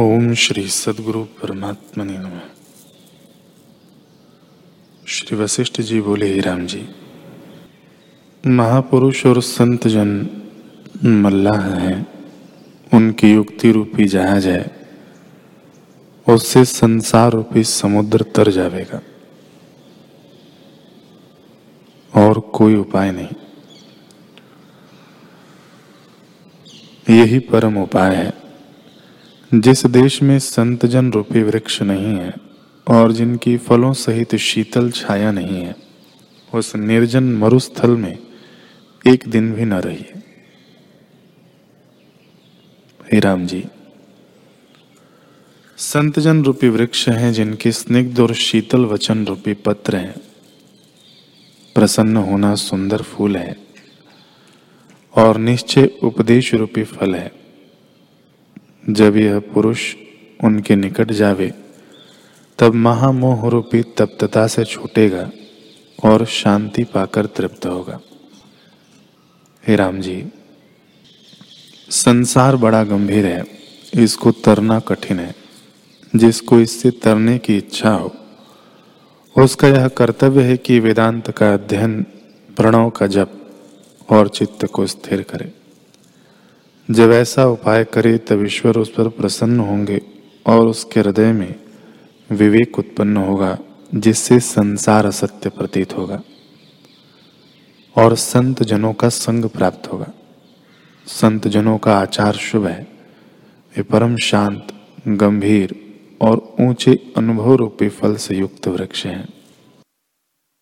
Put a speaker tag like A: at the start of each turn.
A: ओम श्री सदगुरु परमात्मा ने नम। श्री वशिष्ठ जी बोले, ही राम जी, महापुरुष और संत जन मल्लाह हैं, उनकी युक्ति रूपी जहाज़ है, उससे संसार रूपी समुद्र तर जाएगा और कोई उपाय नहीं। यही परम उपाय है। जिस देश में संतजन रूपी वृक्ष नहीं है और जिनकी फलों सहित शीतल छाया नहीं है, उस निर्जन मरुस्थल में एक दिन भी न रहिए। हे राम जी, संतजन रूपी वृक्ष हैं जिनके स्निग्ध और शीतल वचन रूपी पत्र हैं। प्रसन्न होना सुंदर फूल है और निश्चय उपदेश रूपी फल है। जब यह पुरुष उनके निकट जावे, तब महामोह रूपी तप्तता से छूटेगा और शांति पाकर तृप्त होगा। हे राम जी, संसार बड़ा गंभीर है, इसको तरना कठिन है। जिसको इससे तरने की इच्छा हो, उसका यह कर्तव्य है कि वेदांत का अध्ययन प्रणव का जप और चित्त को स्थिर करे। जब ऐसा उपाय करे, तब ईश्वर उस पर प्रसन्न होंगे और उसके हृदय में विवेक उत्पन्न होगा, जिससे संसार असत्य प्रतीत होगा और संत जनों का संग प्राप्त होगा। संत जनों का आचार शुभ है। वे परम शांत, गंभीर और ऊँचे अनुभव रूपी फल से युक्त वृक्ष हैं।